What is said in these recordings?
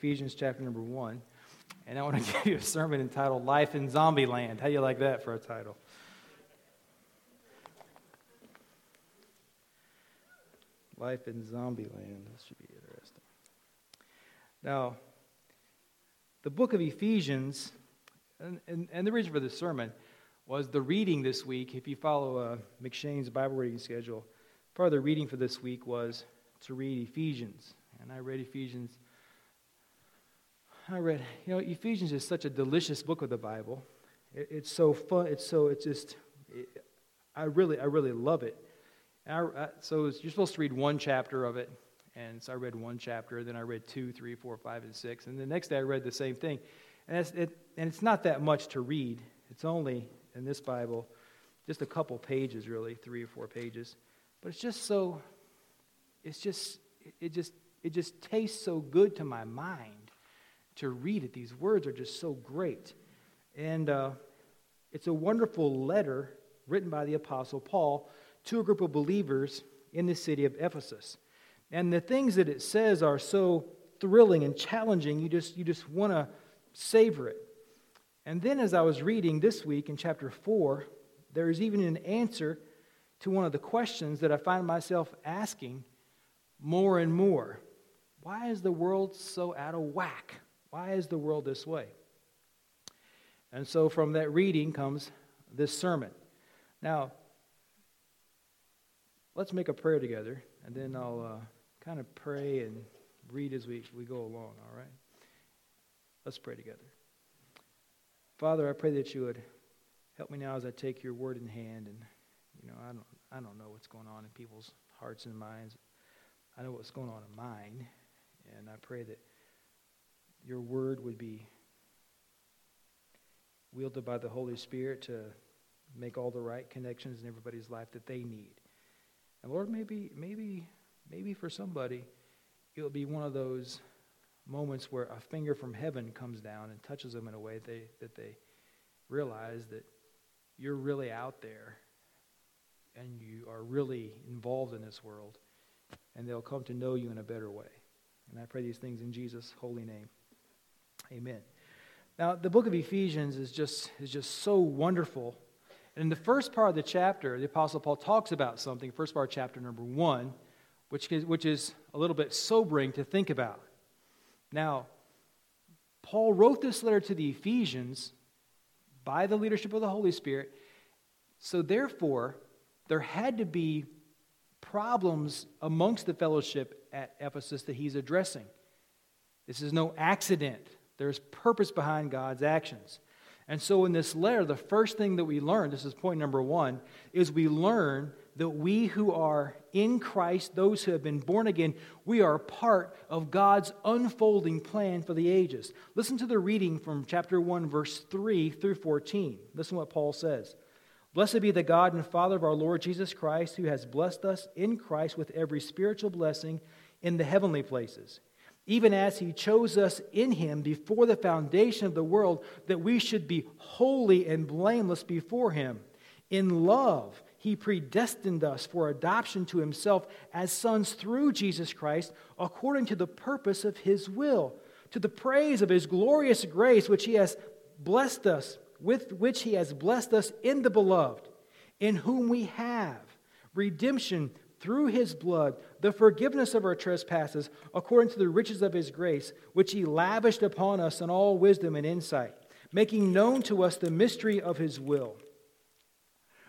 Ephesians chapter number 1. And I want to give you a sermon entitled Life in Zombie Land. How do you like that for a title? Life in Zombie Land. This should be interesting. Now, the book of Ephesians, and, and, and the reason for this sermon was the reading this week. If you follow uh, M'Cheyne's Bible reading schedule, part of the reading for this week was to read Ephesians. And I read Ephesians. I read, you know, Ephesians is such a delicious book of the Bible. It, it's so fun. It's so, it's just, it, I really, I really love it. I, I, so you're supposed to read one chapter of it. And so I read one chapter, then I read two, three, four, five, and six. And the next day I read the same thing. And it's, it, and it's not that much to read. It's only, in this Bible, just a couple pages, really, three or four pages. But it's just so, it's just, it just, it just tastes so good to my mind to read it. These words are just so great. And uh, it's a wonderful letter written by the Apostle Paul to a group of believers in the city of Ephesus. And the things that it says are so thrilling and challenging, you just, you just want to savor it. And then, as I was reading this week in chapter 4, there is even an answer to one of the questions that I find myself asking more and more. Why is the world so out of whack? Why is the world this way? And so, from that reading comes this sermon. Now, let's make a prayer together, and then I'll uh, kind of pray and read as we, we go along, all right? Let's pray together. Father, I pray that you would help me now as I take your word in hand. And, you know, I don't, I don't know what's going on in people's hearts and minds. I know what's going on in mine. And I pray that your word would be wielded by the Holy Spirit to make all the right connections in everybody's life that they need. And Lord, maybe, maybe, maybe for somebody, it'll be one of those moments where a finger from heaven comes down and touches them in a way they, that they realize that you're really out there and you are really involved in this world, and they'll come to know you in a better way. And I pray these things in Jesus' holy name. Amen. Now, the book of Ephesians is just, is just so wonderful and in the first part of the chapter, the Apostle Paul talks about something, first part, chapter number one, which is, which is a little bit sobering to think about. Now, Paul wrote this letter to the Ephesians by the leadership of the Holy Spirit. So, therefore, there had to be problems amongst the fellowship at Ephesus that he's addressing. This is no accident, there's purpose behind God's actions. And so, in this letter, the first thing that we learn, this is point number one, is we learn that we who are in Christ, those who have been born again, we are part of God's unfolding plan for the ages. Listen to the reading from chapter 1, verse 3 through 14. Listen to what Paul says. Blessed be the God and Father of our Lord Jesus Christ, who has blessed us in Christ with every spiritual blessing in the heavenly places even as he chose us in him before the foundation of the world, that we should be holy and blameless before him. In love, he predestined us for adoption to himself as sons through Jesus Christ, according to the purpose of his will, to the praise of his glorious grace, which he has blessed us, with which he has blessed us in the beloved, in whom we have redemption through his blood the forgiveness of our trespasses according to the riches of his grace, which he lavished upon us in all wisdom and insight, making known to us the mystery of his will,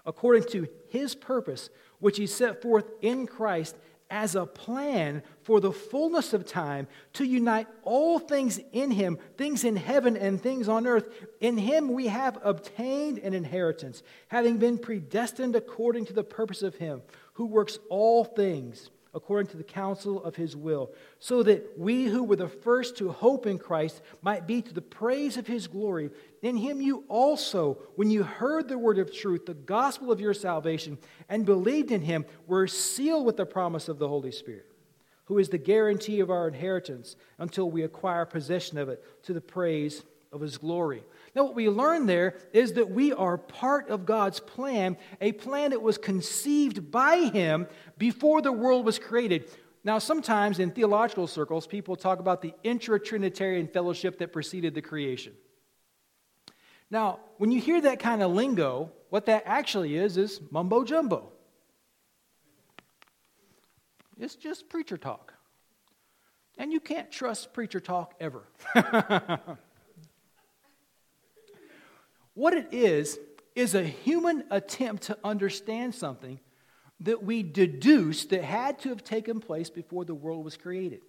according to his purpose, which he set forth in Christ as a plan for the fullness of time to unite all things in him, things in heaven and things on earth. In him we have obtained an inheritance, having been predestined according to the purpose of him who works all things according to the counsel of his will, so that we who were the first to hope in Christ might be to the praise of his glory. In him you also, when you heard the word of truth, the gospel of your salvation, and believed in him, were sealed with the promise of the Holy Spirit, who is the guarantee of our inheritance until we acquire possession of it to the praise of his glory. Now, what we learn there is that we are part of God's plan, a plan that was conceived by Him before the world was created. Now, sometimes in theological circles, people talk about the intra Trinitarian fellowship that preceded the creation. Now, when you hear that kind of lingo, what that actually is is mumbo jumbo. It's just preacher talk. And you can't trust preacher talk ever. what it is, is a human attempt to understand something that we deduce that had to have taken place before the world was created.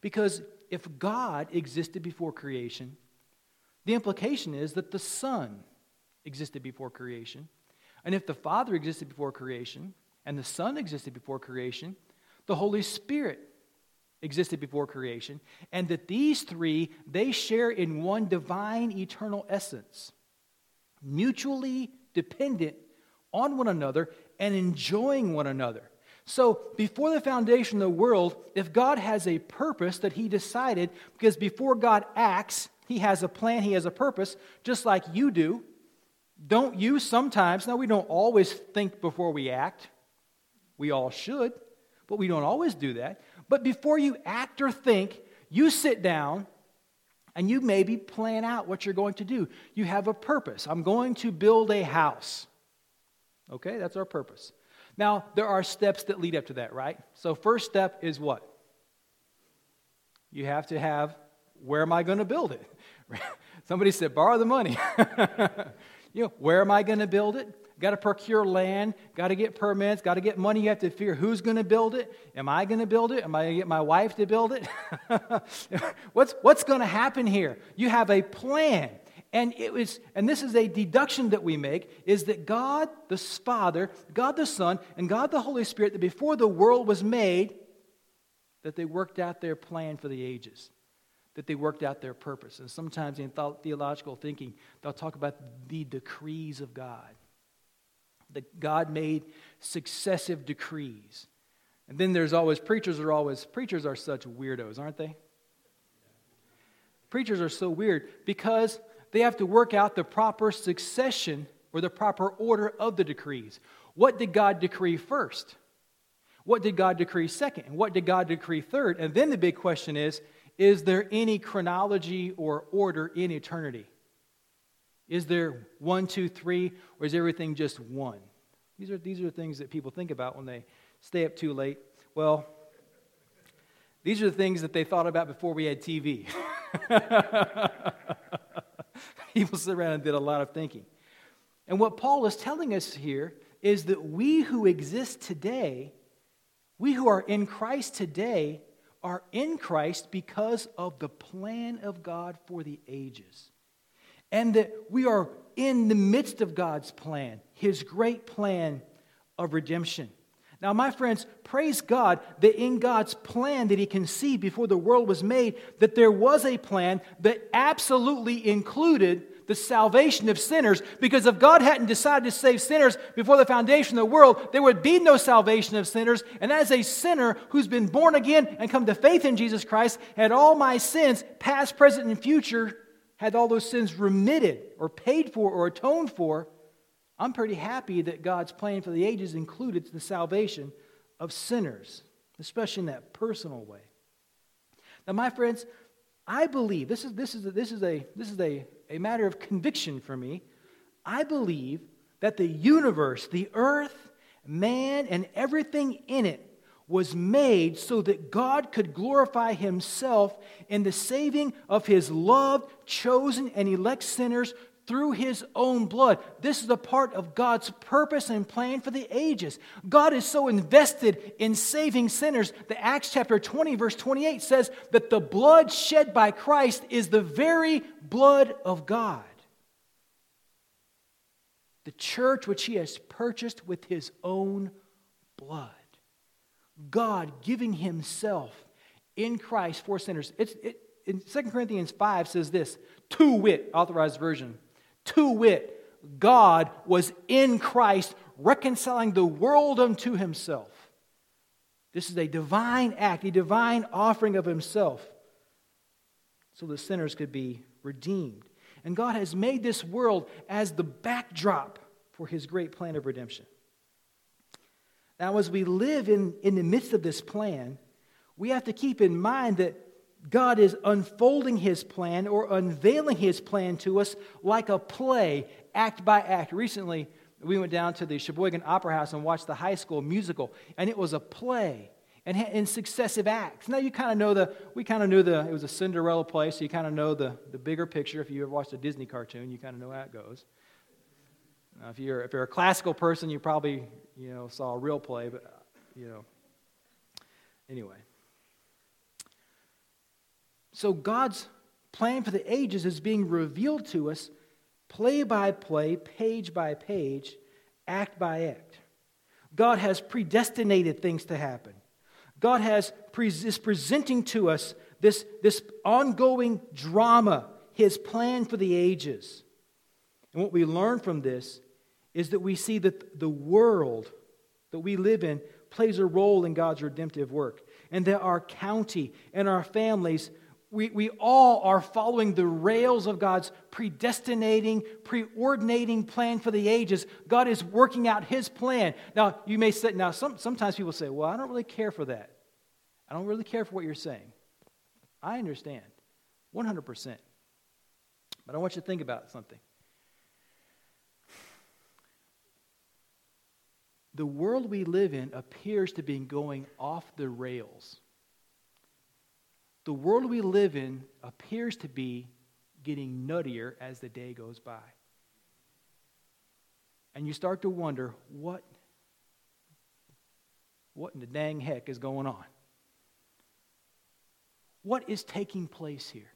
Because if God existed before creation, the implication is that the Son existed before creation. And if the Father existed before creation, and the Son existed before creation, the Holy Spirit existed before creation, and that these three, they share in one divine eternal essence, mutually dependent on one another and enjoying one another. So, before the foundation of the world, if God has a purpose that He decided, because before God acts, He has a plan, He has a purpose, just like you do. Don't you sometimes, now we don't always think before we act. We all should, but we don't always do that. But before you act or think, you sit down and you maybe plan out what you're going to do. You have a purpose. I'm going to build a house. Okay, that's our purpose. Now, there are steps that lead up to that, right? So, first step is what? You have to have where am I going to build it? Somebody said, borrow the money. you know, where am I going to build it? Got to procure land, got to get permits, got to get money. You have to figure who's going to build it. Am I going to build it? Am I going to get my wife to build it? what's what's going to happen here? You have a plan. And it was, and this is a deduction that we make, is that God the Father, God the Son, and God the Holy Spirit, that before the world was made, that they worked out their plan for the ages, that they worked out their purpose. And sometimes in theological thinking, they'll talk about the decrees of God. That God made successive decrees. And then there's always preachers are always preachers are such weirdos, aren't they? Preachers are so weird because they have to work out the proper succession or the proper order of the decrees. What did God decree first? What did God decree second? And what did God decree third? And then the big question is is there any chronology or order in eternity? Is there one, two, three, or is everything just one? These are, these are things that people think about when they stay up too late. Well, these are the things that they thought about before we had TV. people sit around and did a lot of thinking. And what Paul is telling us here is that we who exist today, we who are in Christ today, are in Christ because of the plan of God for the ages. And that we are in the midst of God's plan, His great plan of redemption. Now, my friends, praise God that in God's plan that He conceived before the world was made, that there was a plan that absolutely included the salvation of sinners. Because if God hadn't decided to save sinners before the foundation of the world, there would be no salvation of sinners. And as a sinner who's been born again and come to faith in Jesus Christ, had all my sins, past, present, and future, had all those sins remitted or paid for or atoned for I'm pretty happy that God's plan for the ages included the salvation of sinners, especially in that personal way. Now, my friends, I believe this is, this is, a, this is, a, this is a, a matter of conviction for me. I believe that the universe, the earth, man, and everything in it was made so that God could glorify himself in the saving of his loved, chosen, and elect sinners through his own blood. This is a part of God's purpose and plan for the ages. God is so invested in saving sinners that Acts chapter 20, verse 28 says that the blood shed by Christ is the very blood of God. The church which he has purchased with his own blood. God giving himself in Christ for sinners. It's, it, in 2 Corinthians 5 says this, to wit, authorized version. To wit, God was in Christ reconciling the world unto himself. This is a divine act, a divine offering of himself, so the sinners could be redeemed. And God has made this world as the backdrop for his great plan of redemption. Now, as we live in, in the midst of this plan, we have to keep in mind that God is unfolding his plan or unveiling his plan to us like a play, act by act. Recently, we went down to the Sheboygan Opera House and watched the high school musical, and it was a play and in successive acts. Now you kind of know the, we kind of knew the, it was a Cinderella play, so you kind of know the, the bigger picture. If you ever watched a Disney cartoon, you kind of know how it goes. Now, if you're, if you're a classical person, you probably, you know, saw a real play, but, you know, anyway. So God's plan for the ages is being revealed to us play by play, page by page, act by act. God has predestinated things to happen. God has, is presenting to us this, this ongoing drama, his plan for the ages. And what we learn from this is that we see that the world that we live in plays a role in God's redemptive work, and that our county and our families we, we all are following the rails of God's predestinating, preordinating plan for the ages. God is working out His plan. Now, you may say, now, some, sometimes people say, well, I don't really care for that. I don't really care for what you're saying. I understand 100%. But I want you to think about something. The world we live in appears to be going off the rails the world we live in appears to be getting nuttier as the day goes by. And you start to wonder what, what in the dang heck is going on? What is taking place here?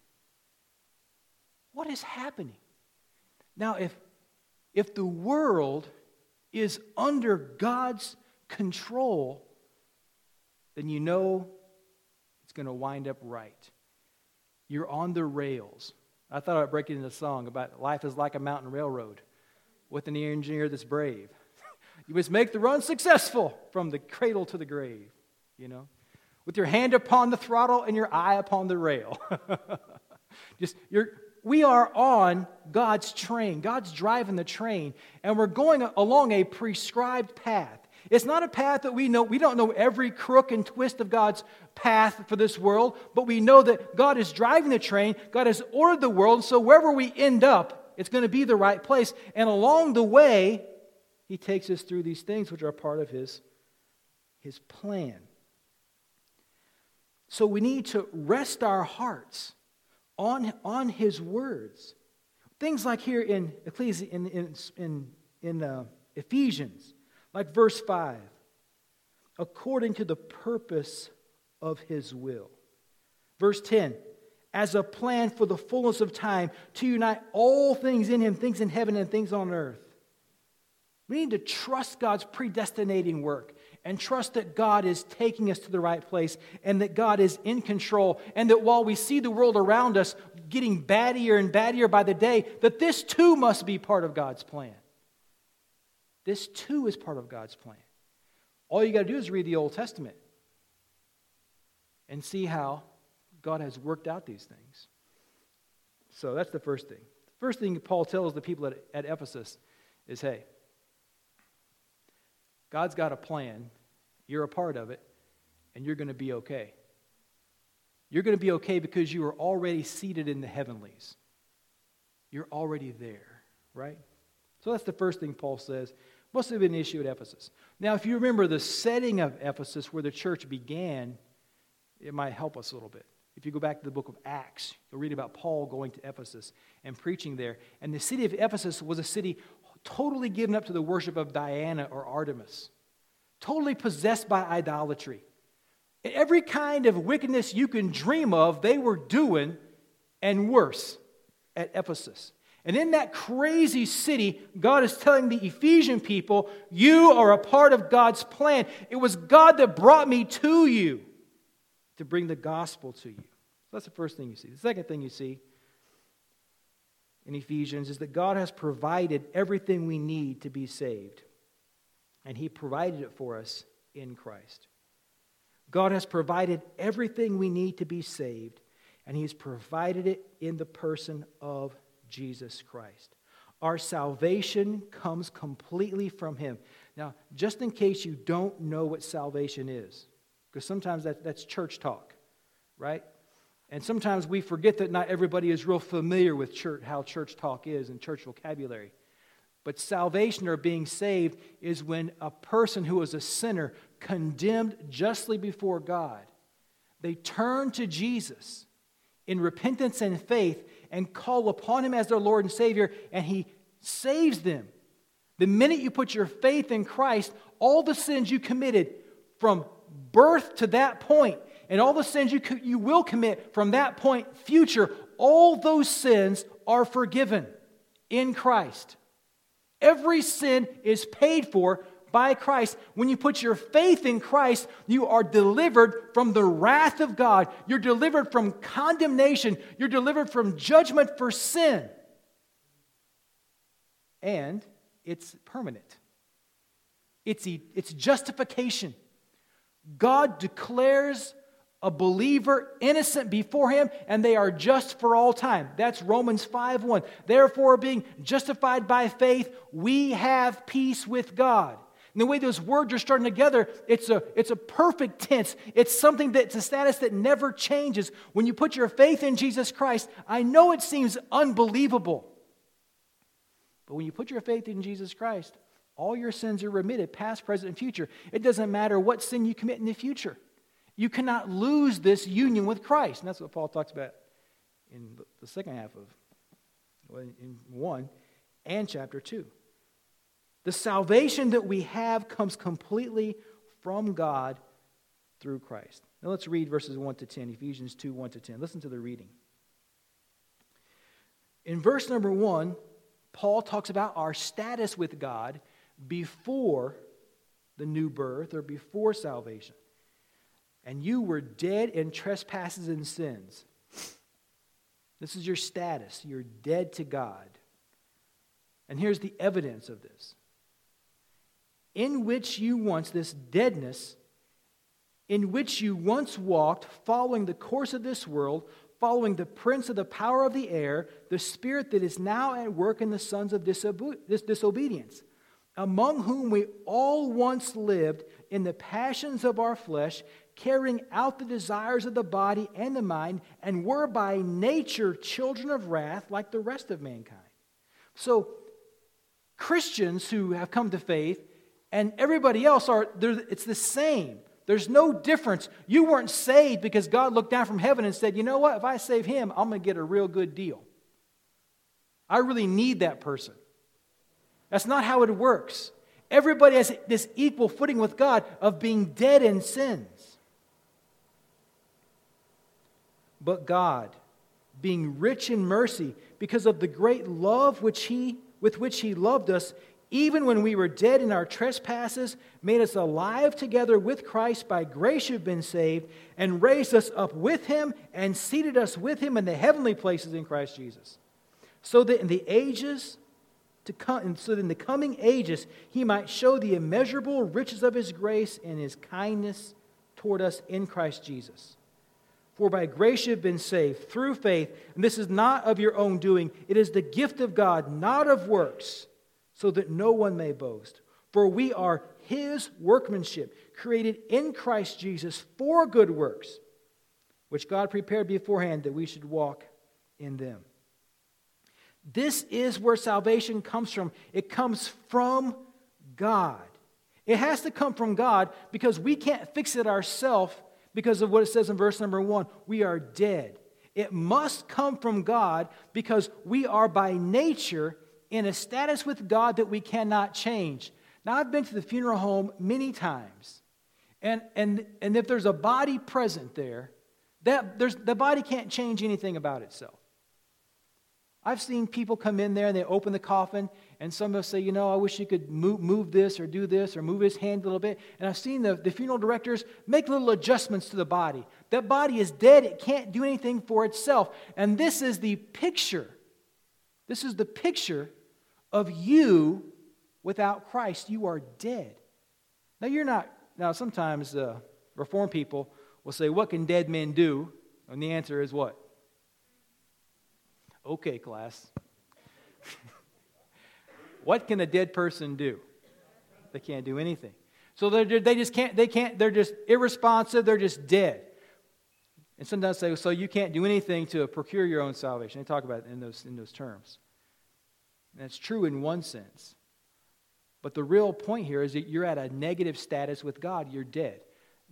What is happening? Now, if, if the world is under God's control, then you know it's going to wind up right. You're on the rails. I thought I'd break it into a song about life is like a mountain railroad with an engineer that's brave. you must make the run successful from the cradle to the grave, you know, with your hand upon the throttle and your eye upon the rail. Just you're, we are on God's train. God's driving the train, and we're going along a prescribed path. It's not a path that we know. We don't know every crook and twist of God's path for this world, but we know that God is driving the train. God has ordered the world, so wherever we end up, it's going to be the right place. And along the way, He takes us through these things which are part of His, his plan. So we need to rest our hearts on, on His words. Things like here in, Ecclesi- in, in, in, in uh, Ephesians like verse 5 according to the purpose of his will. Verse 10 as a plan for the fullness of time to unite all things in him, things in heaven and things on earth. We need to trust God's predestinating work and trust that God is taking us to the right place and that God is in control and that while we see the world around us getting baddier and baddier by the day, that this too must be part of God's plan. This too is part of God's plan. All you got to do is read the Old Testament and see how God has worked out these things. So that's the first thing. The first thing Paul tells the people at, at Ephesus is hey, God's got a plan, you're a part of it, and you're going to be okay. You're going to be okay because you are already seated in the heavenlies. You're already there, right? So that's the first thing Paul says. Must have been an issue at Ephesus. Now, if you remember the setting of Ephesus where the church began, it might help us a little bit. If you go back to the book of Acts, you'll read about Paul going to Ephesus and preaching there. And the city of Ephesus was a city totally given up to the worship of Diana or Artemis, totally possessed by idolatry. Every kind of wickedness you can dream of, they were doing, and worse at Ephesus. And in that crazy city, God is telling the Ephesian people, You are a part of God's plan. It was God that brought me to you to bring the gospel to you. So that's the first thing you see. The second thing you see in Ephesians is that God has provided everything we need to be saved. And He provided it for us in Christ. God has provided everything we need to be saved, and He's provided it in the person of Jesus Christ. Our salvation comes completely from Him. Now, just in case you don't know what salvation is, because sometimes that, that's church talk, right? And sometimes we forget that not everybody is real familiar with church, how church talk is and church vocabulary. But salvation or being saved is when a person who is a sinner, condemned justly before God, they turn to Jesus in repentance and faith and call upon him as their Lord and Savior, and he saves them. The minute you put your faith in Christ, all the sins you committed from birth to that point, and all the sins you, you will commit from that point future, all those sins are forgiven in Christ. Every sin is paid for by Christ. When you put your faith in Christ, you are delivered from the wrath of God. You're delivered from condemnation. You're delivered from judgment for sin. And it's permanent, it's, it's justification. God declares a believer innocent before him and they are just for all time. That's romans 5 1 therefore being justified by faith we have peace with god. And the way those words are starting together it's a, it's a perfect tense. It's something that's a status that never changes. When you put your faith in jesus christ i know it seems unbelievable. But when you put your faith in jesus christ all your sins are remitted past present and future. It doesn't matter what sin you commit in the future you cannot lose this union with Christ. And that's what Paul talks about in the second half of in 1 and chapter 2. The salvation that we have comes completely from God through Christ. Now let's read verses 1 to 10, Ephesians 2 1 to 10. Listen to the reading. In verse number 1, Paul talks about our status with God before the new birth or before salvation and you were dead in trespasses and sins. This is your status. You're dead to God. And here's the evidence of this in which you once, this deadness, in which you once walked, following the course of this world, following the prince of the power of the air, the spirit that is now at work in the sons of disobedience, among whom we all once lived in the passions of our flesh carrying out the desires of the body and the mind, and were by nature children of wrath like the rest of mankind. So, Christians who have come to faith and everybody else are, it's the same. There's no difference. You weren't saved because God looked down from heaven and said, you know what? If I save him, I'm going to get a real good deal. I really need that person. That's not how it works. Everybody has this equal footing with God of being dead in sins. But God, being rich in mercy, because of the great love which he, with which He loved us, even when we were dead in our trespasses, made us alive together with Christ. By grace you've been saved, and raised us up with Him, and seated us with Him in the heavenly places in Christ Jesus. So that in the ages to come, so that in the coming ages He might show the immeasurable riches of His grace and His kindness toward us in Christ Jesus. For by grace you have been saved through faith, and this is not of your own doing. It is the gift of God, not of works, so that no one may boast. For we are his workmanship, created in Christ Jesus for good works, which God prepared beforehand that we should walk in them. This is where salvation comes from. It comes from God. It has to come from God because we can't fix it ourselves because of what it says in verse number one we are dead. It must come from God because we are by nature in a status with God that we cannot change. Now, I've been to the funeral home many times, and, and, and if there's a body present there, that, there's, the body can't change anything about itself. I've seen people come in there and they open the coffin, and some of us say, you know, I wish you could move, move this or do this or move his hand a little bit. And I've seen the, the funeral directors make little adjustments to the body. That body is dead, it can't do anything for itself. And this is the picture. This is the picture of you without Christ. You are dead. Now, you're not, now, sometimes uh, reform people will say, What can dead men do? And the answer is what? Okay, class. What can a dead person do? They can't do anything. So they're, just can't, they can't, they're just irresponsive, they're just dead. And sometimes they say, so you can't do anything to procure your own salvation. They talk about it in those, in those terms. And it's true in one sense. But the real point here is that you're at a negative status with God, you're dead.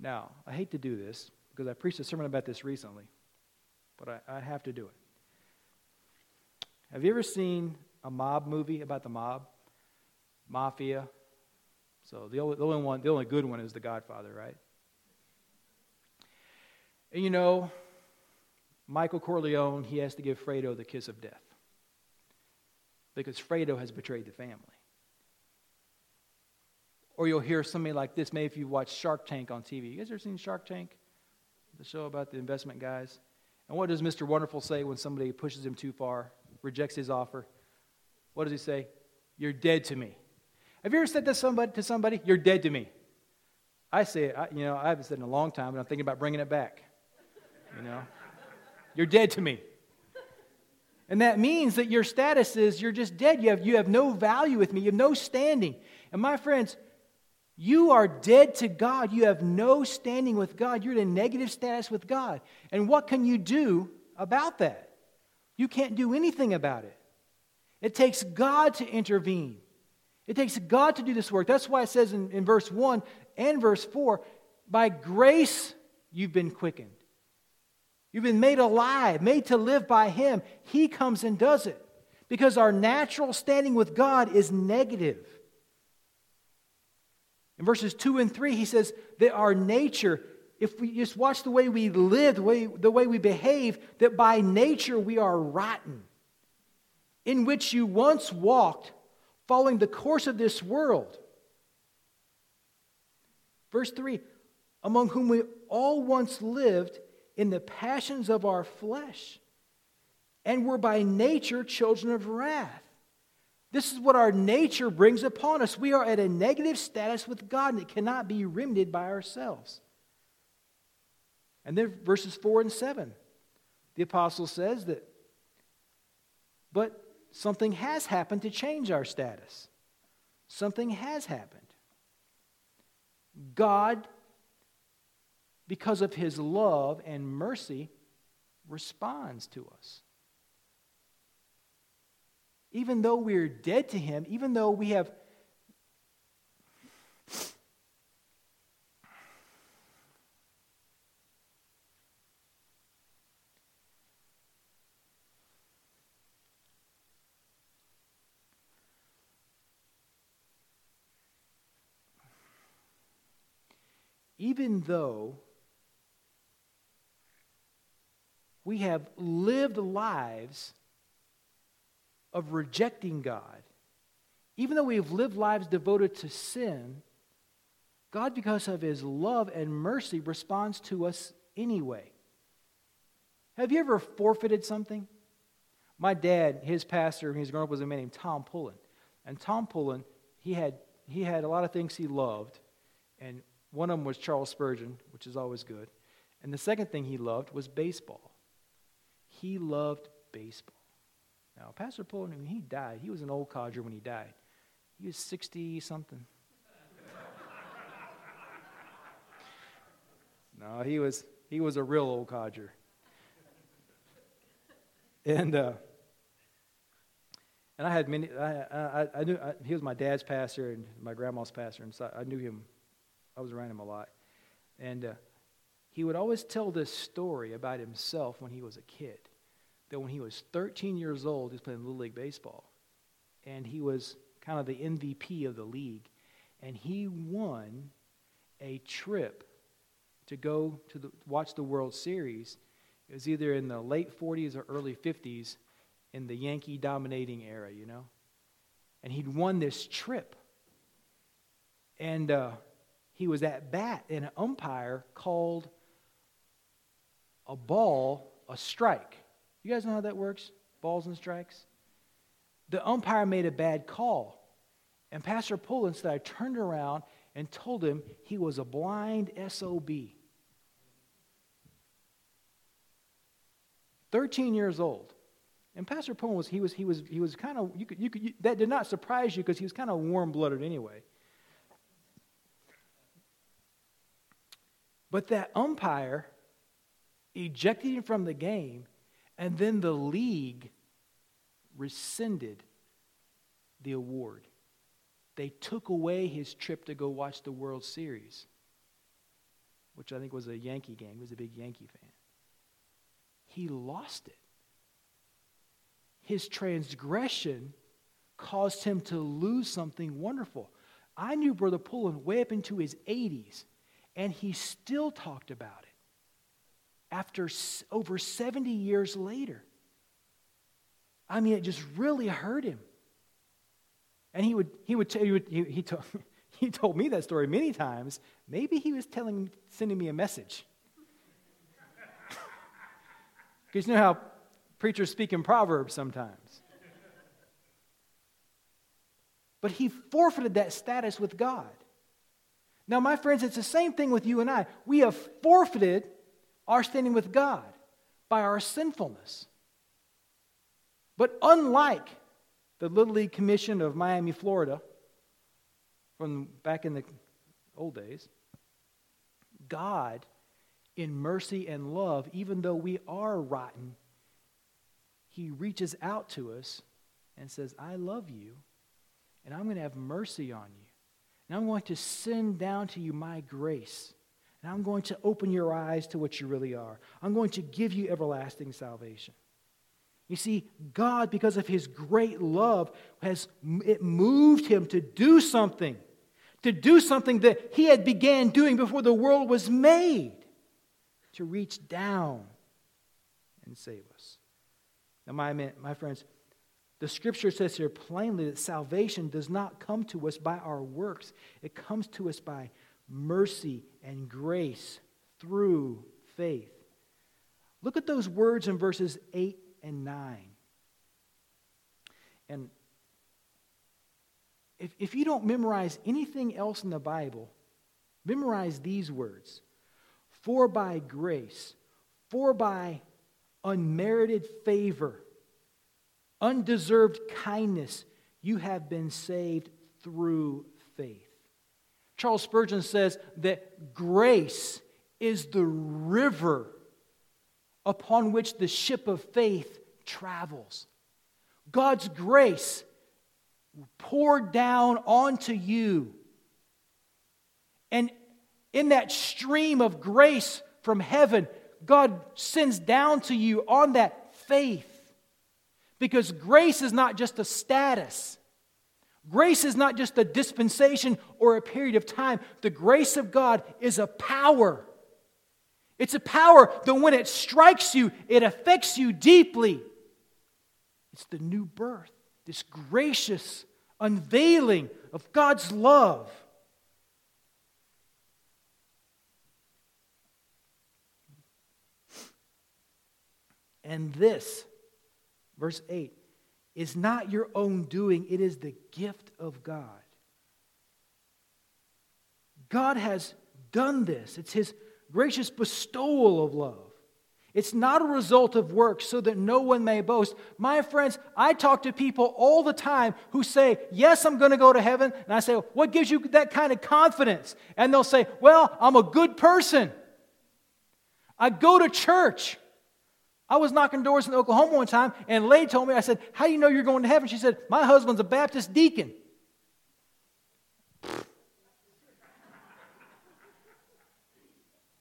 Now, I hate to do this because I preached a sermon about this recently, but I, I have to do it. Have you ever seen a mob movie about the mob? Mafia? So the only, the only one, the only good one is The Godfather, right? And you know, Michael Corleone, he has to give Fredo the kiss of death because Fredo has betrayed the family. Or you'll hear somebody like this, maybe if you've watched Shark Tank on TV. You guys ever seen Shark Tank? The show about the investment guys? And what does Mr. Wonderful say when somebody pushes him too far, rejects his offer? What does he say? You're dead to me. Have you ever said to somebody, to somebody You're dead to me? I say it, I, you know, I haven't said it in a long time, and I'm thinking about bringing it back. You know? You're dead to me. And that means that your status is you're just dead. You have, you have no value with me. You have no standing. And my friends, you are dead to God. You have no standing with God. You're in a negative status with God. And what can you do about that? You can't do anything about it. It takes God to intervene. It takes God to do this work. That's why it says in, in verse 1 and verse 4 by grace you've been quickened. You've been made alive, made to live by Him. He comes and does it because our natural standing with God is negative. In verses 2 and 3, he says that our nature, if we just watch the way we live, the way, the way we behave, that by nature we are rotten, in which you once walked, following the course of this world. Verse 3 among whom we all once lived in the passions of our flesh, and were by nature children of wrath. This is what our nature brings upon us. We are at a negative status with God, and it cannot be remedied by ourselves. And then verses 4 and 7, the apostle says that, but something has happened to change our status. Something has happened. God because of his love and mercy, responds to us. Even though we're dead to him, even though we have even though we have lived lives of rejecting God. Even though we have lived lives devoted to sin, God, because of his love and mercy, responds to us anyway. Have you ever forfeited something? My dad, his pastor, when he was growing up, was a man named Tom Pullen. And Tom Pullen, he had, he had a lot of things he loved. And one of them was Charles Spurgeon, which is always good. And the second thing he loved was baseball. He loved baseball. Now, Pastor Pullen, when he died, he was an old codger when he died. He was 60 something. no, he was, he was a real old codger. And, uh, and I had many, I, I, I knew, I, he was my dad's pastor and my grandma's pastor, and so I knew him, I was around him a lot. And uh, he would always tell this story about himself when he was a kid that when he was 13 years old, he was playing Little League Baseball. And he was kind of the MVP of the league. And he won a trip to go to the, watch the World Series. It was either in the late 40s or early 50s in the Yankee dominating era, you know? And he'd won this trip. And uh, he was at bat, and an umpire called a ball a strike. You guys know how that works? Balls and strikes? The umpire made a bad call. And Pastor Pullen said, I turned around and told him he was a blind SOB. 13 years old. And Pastor Pullen was, he was, he was, he was kind of, you could, you could, you, that did not surprise you because he was kind of warm blooded anyway. But that umpire ejected him from the game, and then the league rescinded the award. They took away his trip to go watch the World Series, which I think was a Yankee game. He was a big Yankee fan. He lost it. His transgression caused him to lose something wonderful. I knew Brother Pullen way up into his 80s, and he still talked about it after over 70 years later. I mean, it just really hurt him. And he would, he would, he, would, he, he, told, he told me that story many times. Maybe he was telling, sending me a message. Because you know how preachers speak in Proverbs sometimes. But he forfeited that status with God. Now, my friends, it's the same thing with you and I. We have forfeited our standing with God by our sinfulness. But unlike the Little League Commission of Miami, Florida, from back in the old days, God, in mercy and love, even though we are rotten, He reaches out to us and says, I love you, and I'm going to have mercy on you. And I'm going to send down to you my grace. And I'm going to open your eyes to what you really are. I'm going to give you everlasting salvation. You see, God, because of his great love, has it moved him to do something, to do something that he had began doing before the world was made, to reach down and save us. Now, my, my friends, the scripture says here plainly that salvation does not come to us by our works, it comes to us by mercy and grace through faith. Look at those words in verses 8 and 9. And if, if you don't memorize anything else in the Bible, memorize these words For by grace, for by unmerited favor, undeserved kindness, you have been saved through faith. Charles Spurgeon says that grace is the river upon which the ship of faith travels. God's grace poured down onto you. And in that stream of grace from heaven, God sends down to you on that faith. Because grace is not just a status. Grace is not just a dispensation or a period of time. The grace of God is a power. It's a power that when it strikes you, it affects you deeply. It's the new birth, this gracious unveiling of God's love. And this, verse 8, is not your own doing, it is the gift of God. God has done this. It's His gracious bestowal of love. It's not a result of works so that no one may boast. My friends, I talk to people all the time who say, Yes, I'm going to go to heaven. And I say, What gives you that kind of confidence? And they'll say, Well, I'm a good person. I go to church. I was knocking doors in Oklahoma one time, and a lady told me, I said, How do you know you're going to heaven? She said, My husband's a Baptist deacon.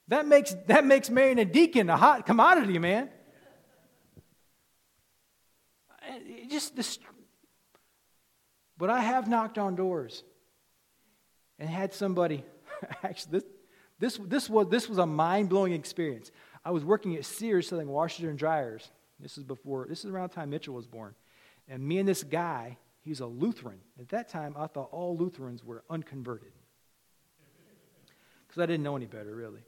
That makes, that makes marrying a deacon a hot commodity, man. just this. But I have knocked on doors and had somebody, actually, this, this, this, was, this was a mind blowing experience. I was working at Sears selling washers and dryers. This is before, this is around the time Mitchell was born. And me and this guy, he's a Lutheran. At that time, I thought all Lutherans were unconverted. Because I didn't know any better, really.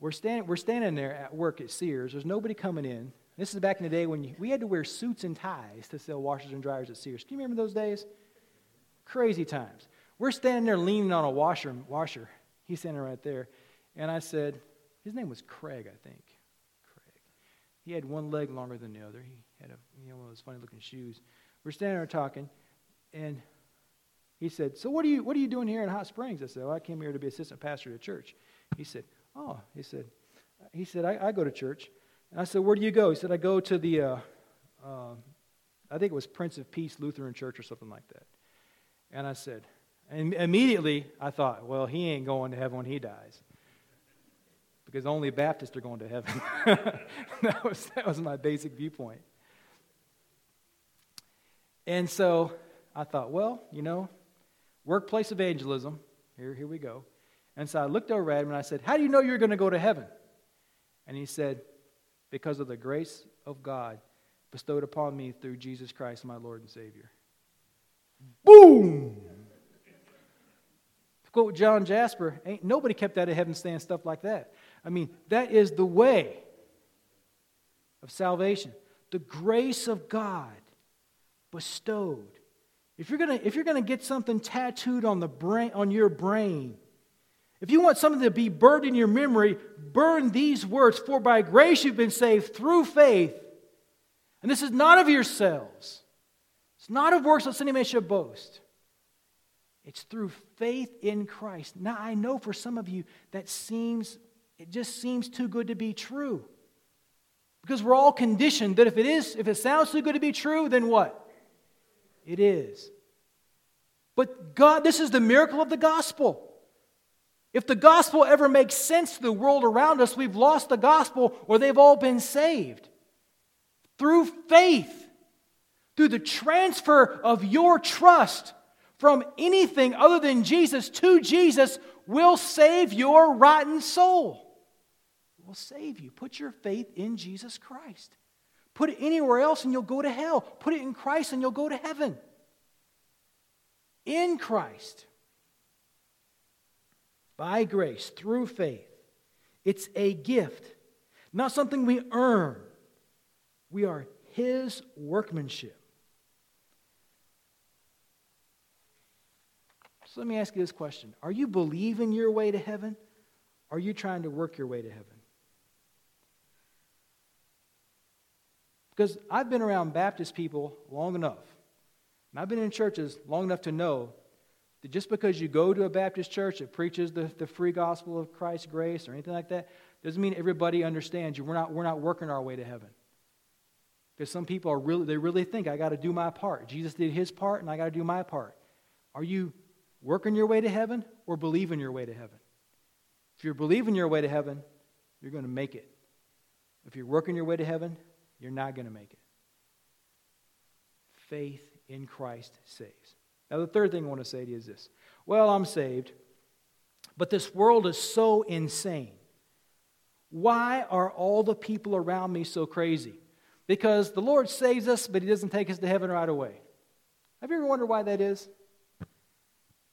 We're, stand, we're standing there at work at Sears. There's nobody coming in. This is back in the day when you, we had to wear suits and ties to sell washers and dryers at Sears. Can you remember those days? Crazy times. We're standing there leaning on a washer. washer. He's standing right there. And I said, his name was Craig, I think. Craig. He had one leg longer than the other. He had a, you know, one of those funny looking shoes. We're standing there talking, and he said, So what are you, what are you doing here in Hot Springs? I said, Well, I came here to be assistant pastor at church. He said, Oh, he said, he said, I, I go to church. And I said, Where do you go? He said, I go to the, uh, uh, I think it was Prince of Peace Lutheran Church or something like that. And I said, and immediately I thought, well, he ain't going to heaven when he dies. Because only Baptists are going to heaven. that, was, that was my basic viewpoint. And so I thought, well, you know, workplace evangelism, here, here we go. And so I looked over at him and I said, How do you know you're going to go to heaven? And he said, Because of the grace of God bestowed upon me through Jesus Christ, my Lord and Savior. Boom! Quote John Jasper, ain't nobody kept out of heaven saying stuff like that. I mean, that is the way of salvation. The grace of God bestowed. If you're gonna, if you're gonna get something tattooed on the brain on your brain, if you want something to be burned in your memory, burn these words, for by grace you've been saved through faith. And this is not of yourselves. It's not of works that any man should boast. It's through faith in Christ. Now, I know for some of you that seems, it just seems too good to be true. Because we're all conditioned that if it is, if it sounds too good to be true, then what? It is. But God, this is the miracle of the gospel. If the gospel ever makes sense to the world around us, we've lost the gospel or they've all been saved. Through faith, through the transfer of your trust from anything other than Jesus to Jesus will save your rotten soul. Will save you. Put your faith in Jesus Christ. Put it anywhere else and you'll go to hell. Put it in Christ and you'll go to heaven. In Christ. By grace, through faith. It's a gift, not something we earn. We are His workmanship. So let me ask you this question Are you believing your way to heaven? Are you trying to work your way to heaven? Because I've been around Baptist people long enough, and I've been in churches long enough to know that just because you go to a Baptist church that preaches the, the free gospel of Christ's grace or anything like that, doesn't mean everybody understands you. We're not, we're not working our way to heaven. Because some people are really, they really think, I got to do my part. Jesus did his part, and I got to do my part. Are you working your way to heaven or believing your way to heaven? If you're believing your way to heaven, you're going to make it. If you're working your way to heaven, you're not going to make it. Faith in Christ saves. Now, the third thing I want to say to you is this Well, I'm saved, but this world is so insane. Why are all the people around me so crazy? Because the Lord saves us, but He doesn't take us to heaven right away. Have you ever wondered why that is?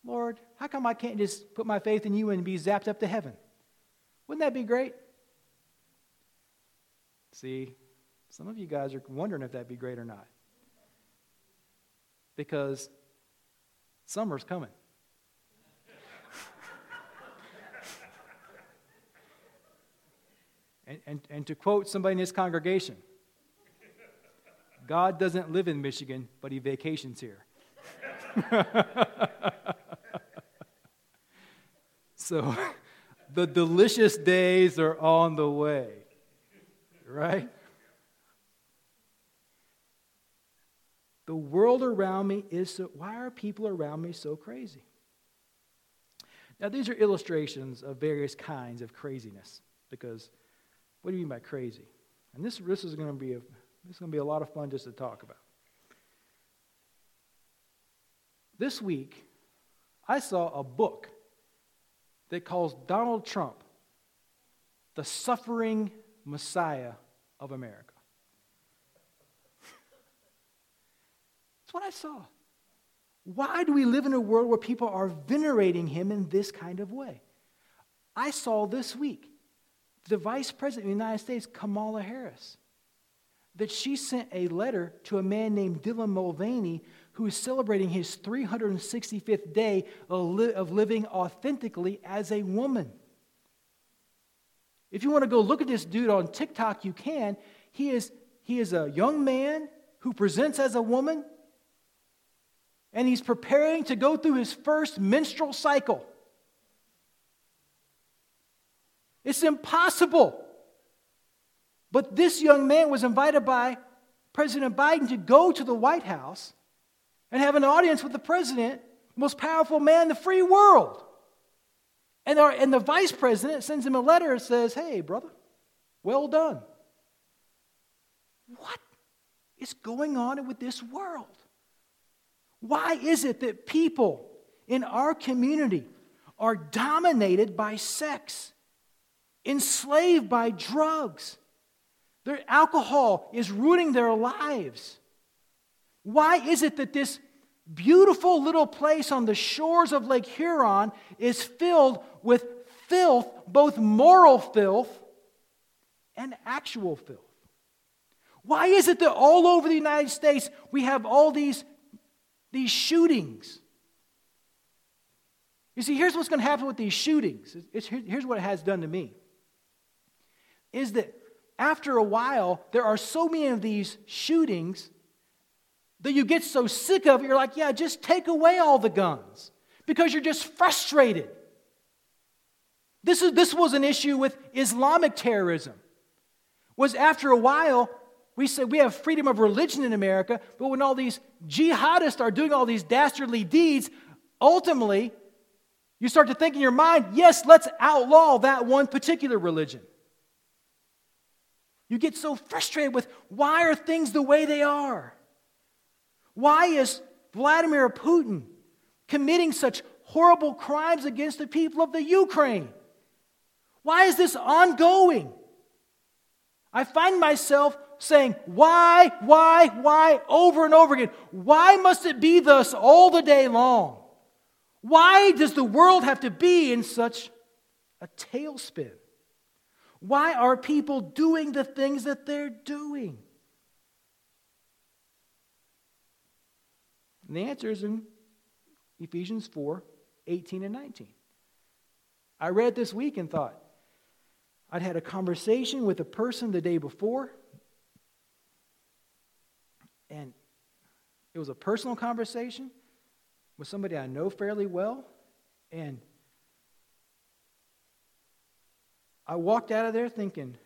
Lord, how come I can't just put my faith in you and be zapped up to heaven? Wouldn't that be great? See, some of you guys are wondering if that'd be great or not. Because summer's coming. and, and, and to quote somebody in this congregation, God doesn't live in Michigan, but he vacations here. So the delicious days are on the way, right? The world around me is so, why are people around me so crazy? Now, these are illustrations of various kinds of craziness because what do you mean by crazy? And this, this is going to be a, this is going to be a lot of fun just to talk about. This week, I saw a book that calls Donald Trump the suffering Messiah of America. That's what I saw. Why do we live in a world where people are venerating him in this kind of way? I saw this week the Vice President of the United States, Kamala Harris, that she sent a letter to a man named Dylan Mulvaney who is celebrating his 365th day of living authentically as a woman. If you want to go look at this dude on TikTok, you can. He is, he is a young man who presents as a woman, and he's preparing to go through his first menstrual cycle. It's impossible. But this young man was invited by President Biden to go to the White House and have an audience with the president, most powerful man in the free world. And, our, and the vice president sends him a letter and says, Hey, brother, well done. What is going on with this world? Why is it that people in our community are dominated by sex, enslaved by drugs? Their alcohol is ruining their lives. Why is it that this beautiful little place on the shores of Lake Huron is filled with filth, both moral filth and actual filth? Why is it that all over the United States we have all these, these shootings? You see, here's what's going to happen with these shootings. It's, here's what it has done to me. Is that after a while, there are so many of these shootings that you get so sick of it, you're like, yeah, just take away all the guns because you're just frustrated. This, is, this was an issue with Islamic terrorism. Was after a while, we say we have freedom of religion in America, but when all these jihadists are doing all these dastardly deeds, ultimately, you start to think in your mind, yes, let's outlaw that one particular religion. You get so frustrated with why are things the way they are? Why is Vladimir Putin committing such horrible crimes against the people of the Ukraine? Why is this ongoing? I find myself saying, Why, why, why, over and over again. Why must it be thus all the day long? Why does the world have to be in such a tailspin? Why are people doing the things that they're doing? And the answer is in Ephesians 4 18 and 19. I read this week and thought, I'd had a conversation with a person the day before, and it was a personal conversation with somebody I know fairly well, and I walked out of there thinking,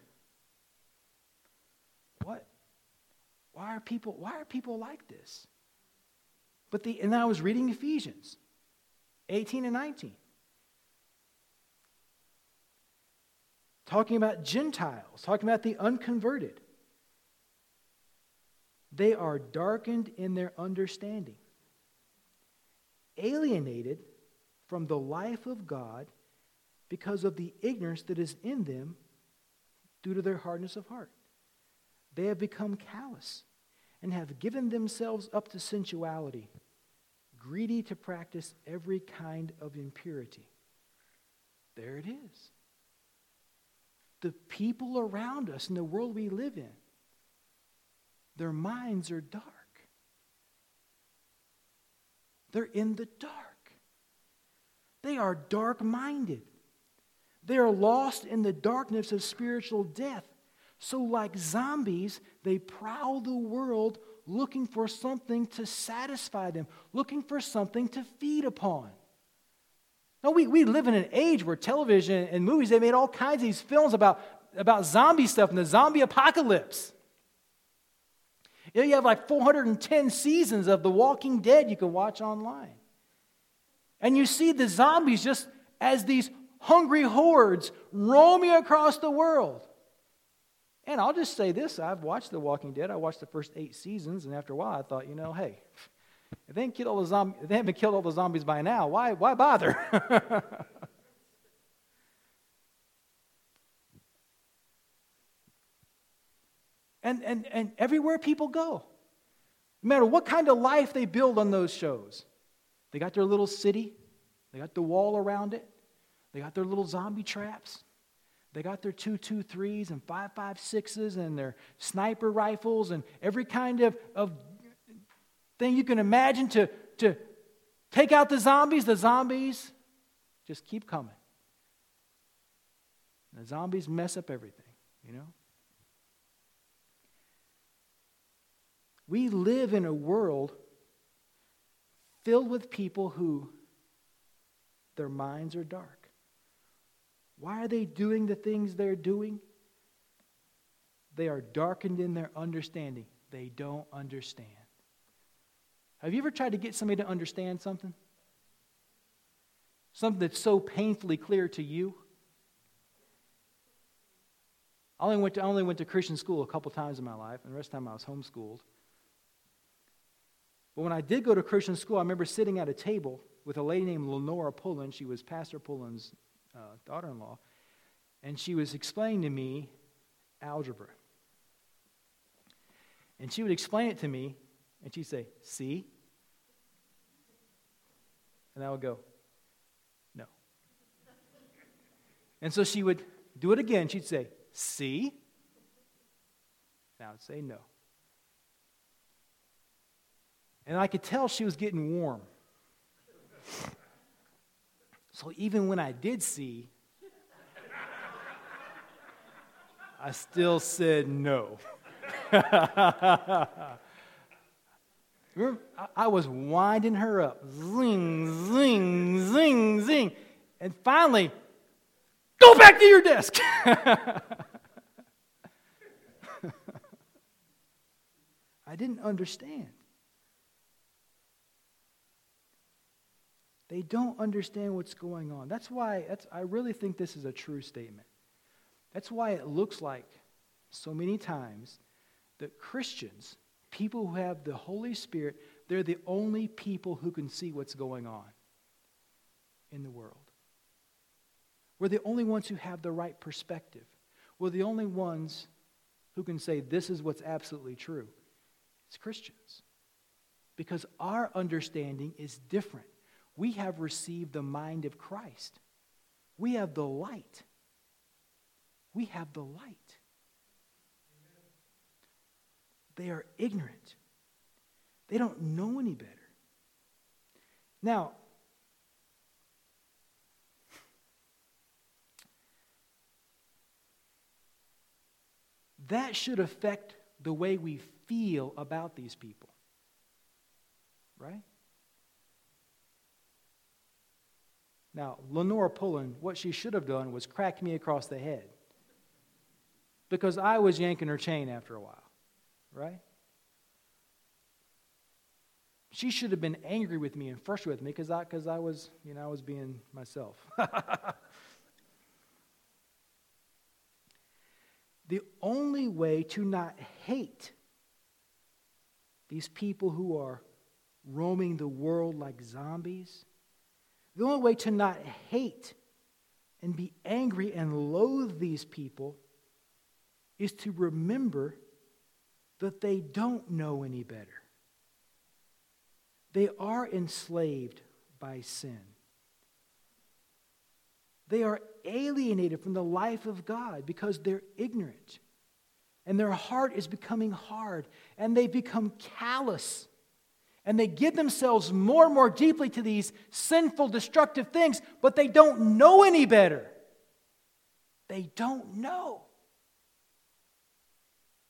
what? Why are people, why are people like this? But the, and I was reading Ephesians 18 and 19. Talking about Gentiles, talking about the unconverted. They are darkened in their understanding, alienated from the life of God because of the ignorance that is in them due to their hardness of heart. They have become callous and have given themselves up to sensuality, greedy to practice every kind of impurity. There it is. The people around us in the world we live in, their minds are dark. They're in the dark. They are dark minded. They are lost in the darkness of spiritual death. So, like zombies, they prowl the world looking for something to satisfy them, looking for something to feed upon. Now, we, we live in an age where television and movies, they made all kinds of these films about, about zombie stuff and the zombie apocalypse. You, know, you have like 410 seasons of The Walking Dead you can watch online. And you see the zombies just as these hungry hordes roaming across the world. And I'll just say this I've watched The Walking Dead. I watched the first eight seasons, and after a while, I thought, you know, hey, if they, killed all the if they haven't killed all the zombies by now, why, why bother? and, and, and everywhere people go, no matter what kind of life they build on those shows, they got their little city, they got the wall around it, they got their little zombie traps. They got their 223s and 556s and their sniper rifles and every kind of, of thing you can imagine to, to take out the zombies. The zombies just keep coming. The zombies mess up everything, you know? We live in a world filled with people who their minds are dark. Why are they doing the things they're doing? They are darkened in their understanding. They don't understand. Have you ever tried to get somebody to understand something? Something that's so painfully clear to you? I only went to, I only went to Christian school a couple times in my life, and the rest of the time I was homeschooled. But when I did go to Christian school, I remember sitting at a table with a lady named Lenora Pullen. She was Pastor Pullen's uh, daughter in law. And she was explaining to me algebra. And she would explain it to me, and she'd say, See? And I would go, No. And so she would do it again. She'd say, See? And I would say, No. And I could tell she was getting warm. So even when I did see, I still said no. I was winding her up. Zing, zing, zing, zing. And finally, go back to your desk. I didn't understand. They don't understand what's going on. That's why that's, I really think this is a true statement. That's why it looks like so many times that Christians, people who have the Holy Spirit, they're the only people who can see what's going on in the world. We're the only ones who have the right perspective. We're the only ones who can say this is what's absolutely true. It's Christians. Because our understanding is different we have received the mind of Christ. We have the light. We have the light. They are ignorant. They don't know any better. Now, that should affect the way we feel about these people. Right? Now, Lenora Pullen, what she should have done was crack me across the head. Because I was yanking her chain after a while, right? She should have been angry with me and frustrated with me because I, cause I was, you know, I was being myself. the only way to not hate these people who are roaming the world like zombies the only way to not hate and be angry and loathe these people is to remember that they don't know any better. They are enslaved by sin. They are alienated from the life of God because they're ignorant. And their heart is becoming hard, and they become callous and they give themselves more and more deeply to these sinful, destructive things, but they don't know any better. They don't know.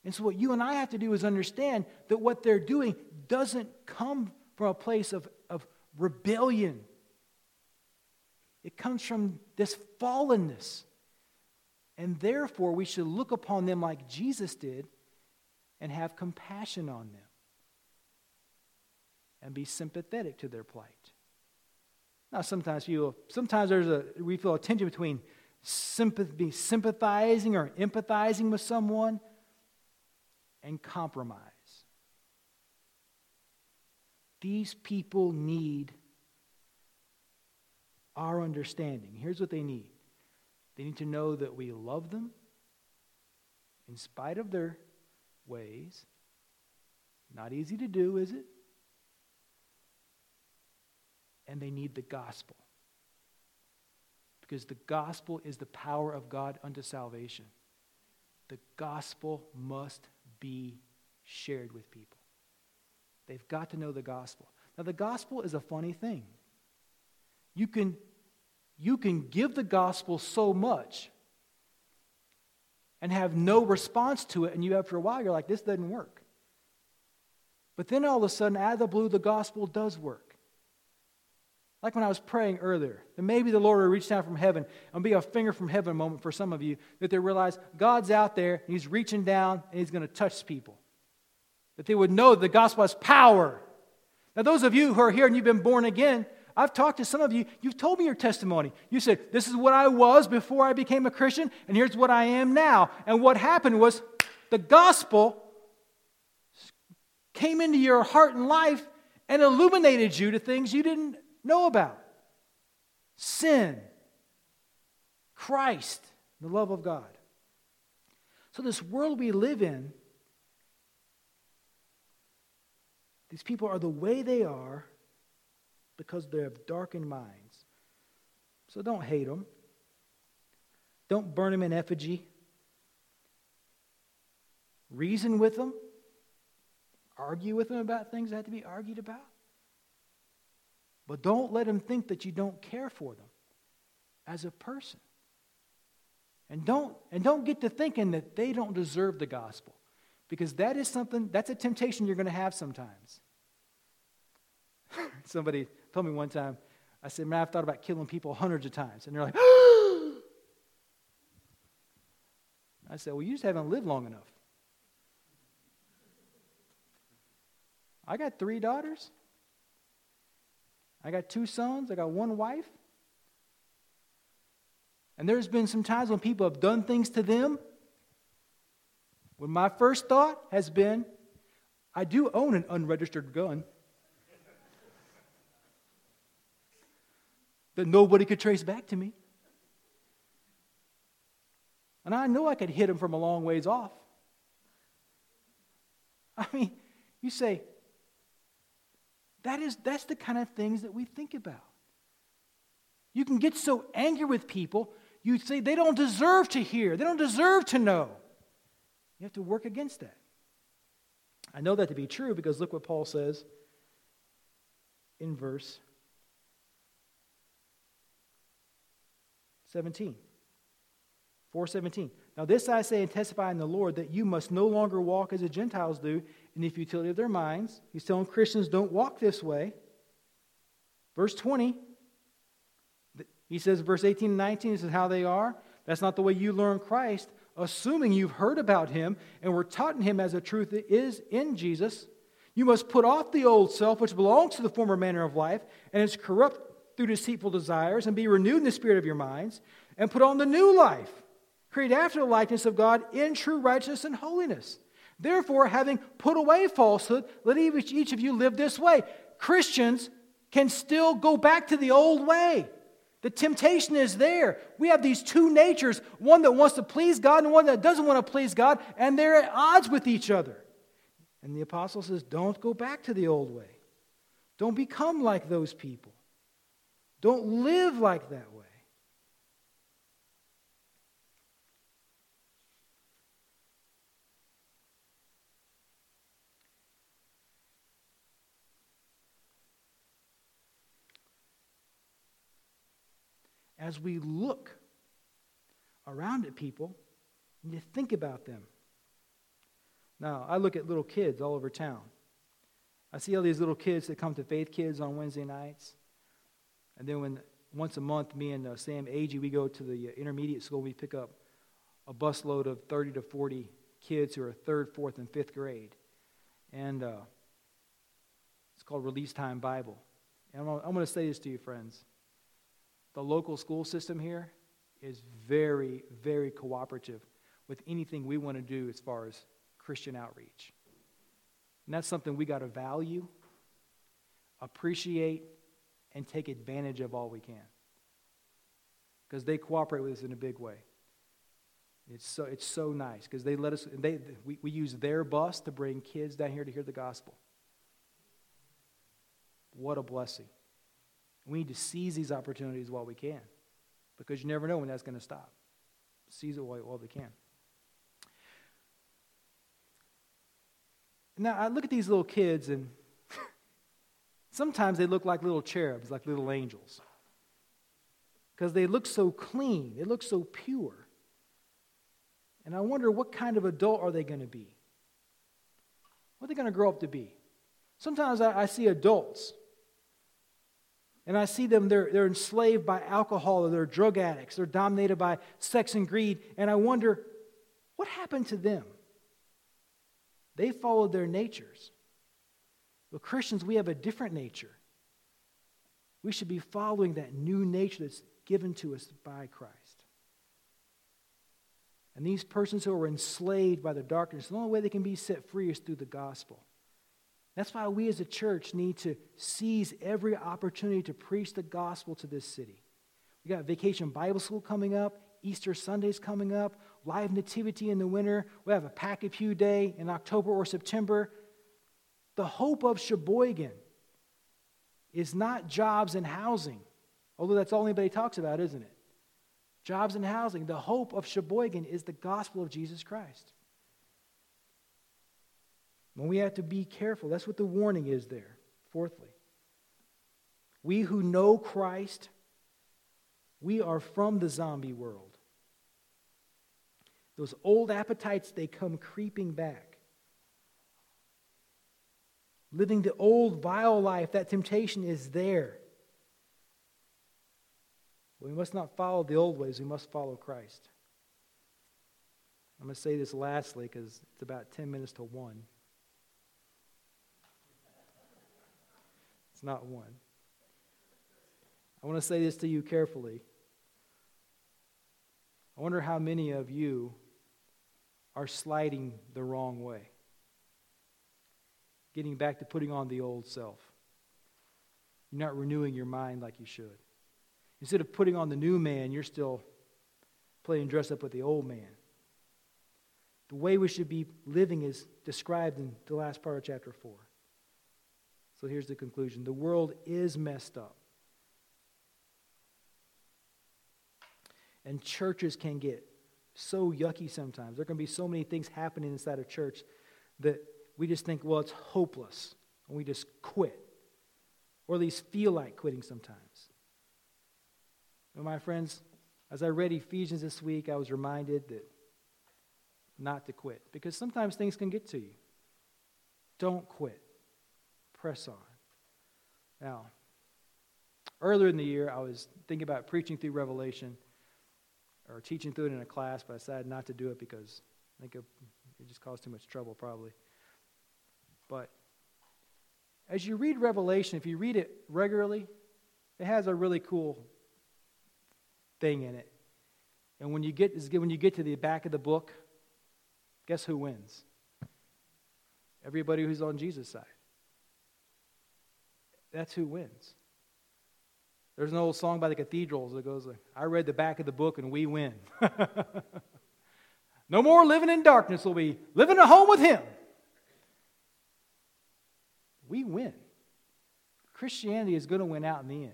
And so, what you and I have to do is understand that what they're doing doesn't come from a place of, of rebellion, it comes from this fallenness. And therefore, we should look upon them like Jesus did and have compassion on them and be sympathetic to their plight. Now, sometimes you, sometimes there's a we feel a tension between sympathy, sympathizing or empathizing with someone and compromise. These people need our understanding. Here's what they need they need to know that we love them in spite of their ways. Not easy to do, is it? And they need the gospel. Because the gospel is the power of God unto salvation. The gospel must be shared with people. They've got to know the gospel. Now, the gospel is a funny thing. You can, you can give the gospel so much and have no response to it, and you, after a while, you're like, this doesn't work. But then all of a sudden, out of the blue, the gospel does work. Like when I was praying earlier, that maybe the Lord will reach down from heaven and be a finger from heaven moment for some of you, that they realize God's out there, and He's reaching down, and He's going to touch people. That they would know the gospel has power. Now, those of you who are here and you've been born again, I've talked to some of you, you've told me your testimony. You said, This is what I was before I became a Christian, and here's what I am now. And what happened was the gospel came into your heart and life and illuminated you to things you didn't know about sin, Christ, the love of God. So, this world we live in, these people are the way they are because they have darkened minds. So, don't hate them, don't burn them in effigy. Reason with them, argue with them about things that have to be argued about. But don't let them think that you don't care for them as a person. And don't, and don't get to thinking that they don't deserve the gospel. Because that is something, that's a temptation you're going to have sometimes. Somebody told me one time, I said, man, I've thought about killing people hundreds of times. And they're like, I said, well, you just haven't lived long enough. I got three daughters. I got two sons, I got one wife. And there's been some times when people have done things to them. When my first thought has been, I do own an unregistered gun that nobody could trace back to me. And I know I could hit him from a long ways off. I mean, you say, that is, that's the kind of things that we think about. You can get so angry with people, you say they don't deserve to hear, they don't deserve to know. You have to work against that. I know that to be true because look what Paul says in verse 17. 417. Now, this I say and testify in the Lord that you must no longer walk as the Gentiles do in the futility of their minds. He's telling Christians don't walk this way. Verse 20, he says, verse 18 and 19, this is how they are. That's not the way you learn Christ, assuming you've heard about him and were taught in him as the truth is in Jesus. You must put off the old self, which belongs to the former manner of life and is corrupt through deceitful desires, and be renewed in the spirit of your minds, and put on the new life created after the likeness of God in true righteousness and holiness. Therefore, having put away falsehood, let each, of you live this way. Christians can still go back to the old way. The temptation is there. We have these two natures one that wants to please God and one that doesn't want to please God, and they're at odds with each other. And the apostle says, Don't go back to the old way. Don't become like those people. Don't live like that way. As we look around at people and you think about them. Now, I look at little kids all over town. I see all these little kids that come to Faith Kids on Wednesday nights. And then when once a month, me and uh, Sam Agee, we go to the uh, intermediate school. We pick up a busload of 30 to 40 kids who are third, fourth, and fifth grade. And uh, it's called Release Time Bible. And I'm, I'm going to say this to you, friends the local school system here is very, very cooperative with anything we want to do as far as Christian outreach. And that's something we got to value, appreciate, and take advantage of all we can. Because they cooperate with us in a big way. It's so, it's so nice because they let us, they, we, we use their bus to bring kids down here to hear the gospel. What a blessing. We need to seize these opportunities while we can because you never know when that's going to stop. Seize it while, while we can. Now, I look at these little kids, and sometimes they look like little cherubs, like little angels. Because they look so clean, they look so pure. And I wonder what kind of adult are they going to be? What are they going to grow up to be? Sometimes I, I see adults And I see them, they're, they're enslaved by alcohol or they're drug addicts. They're dominated by sex and greed. And I wonder, what happened to them? They followed their natures. But Christians, we have a different nature. We should be following that new nature that's given to us by Christ. And these persons who are enslaved by the darkness, the only way they can be set free is through the gospel. That's why we as a church need to seize every opportunity to preach the gospel to this city. We got Vacation Bible School coming up, Easter Sundays coming up, live nativity in the winter. We have a Pack a Pew Day in October or September. The hope of Cheboygan is not jobs and housing, although that's all anybody talks about, isn't it? Jobs and housing. The hope of Cheboygan is the gospel of Jesus Christ. When we have to be careful, that's what the warning is there. Fourthly, we who know Christ, we are from the zombie world. Those old appetites, they come creeping back. Living the old vile life, that temptation is there. We must not follow the old ways, we must follow Christ. I'm going to say this lastly because it's about 10 minutes to 1. It's not 1. I want to say this to you carefully. I wonder how many of you are sliding the wrong way, getting back to putting on the old self. You're not renewing your mind like you should. Instead of putting on the new man, you're still playing dress up with the old man. The way we should be living is described in the last part of chapter 4. So here's the conclusion the world is messed up. And churches can get so yucky sometimes. There can be so many things happening inside a church that we just think, well, it's hopeless. And we just quit. Or at least feel like quitting sometimes. But my friends, as I read Ephesians this week, I was reminded that not to quit. Because sometimes things can get to you. Don't quit. Press on. Now, earlier in the year, I was thinking about preaching through Revelation or teaching through it in a class, but I decided not to do it because I think it, it just caused too much trouble, probably. But as you read Revelation, if you read it regularly, it has a really cool thing in it. And when you get when you get to the back of the book, guess who wins? Everybody who's on Jesus' side. That's who wins. There's an old song by the cathedrals that goes, I read the back of the book and we win. no more living in darkness, we'll be living at home with Him. We win. Christianity is going to win out in the end.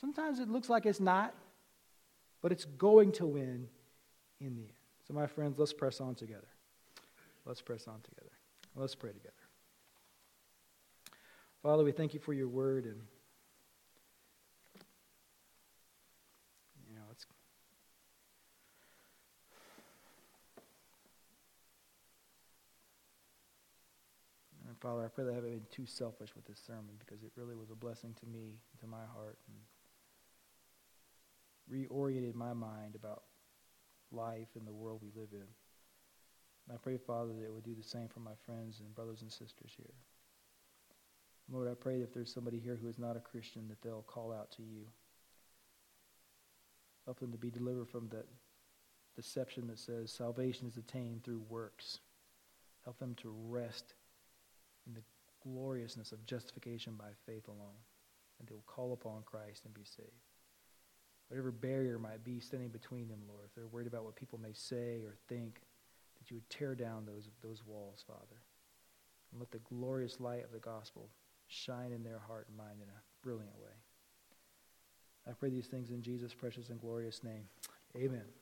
Sometimes it looks like it's not, but it's going to win in the end. So, my friends, let's press on together. Let's press on together. Let's pray together. Father, we thank you for your word and Father, I pray that I haven't been too selfish with this sermon because it really was a blessing to me, to my heart, and reoriented my mind about life and the world we live in. And I pray, Father, that it would do the same for my friends and brothers and sisters here. Lord, I pray that if there's somebody here who is not a Christian, that they'll call out to you. Help them to be delivered from the deception that says salvation is attained through works. Help them to rest in the gloriousness of justification by faith alone. And they will call upon Christ and be saved. Whatever barrier might be standing between them, Lord, if they're worried about what people may say or think, that you would tear down those, those walls, Father. And let the glorious light of the gospel shine in their heart and mind in a brilliant way. I pray these things in Jesus' precious and glorious name. Amen.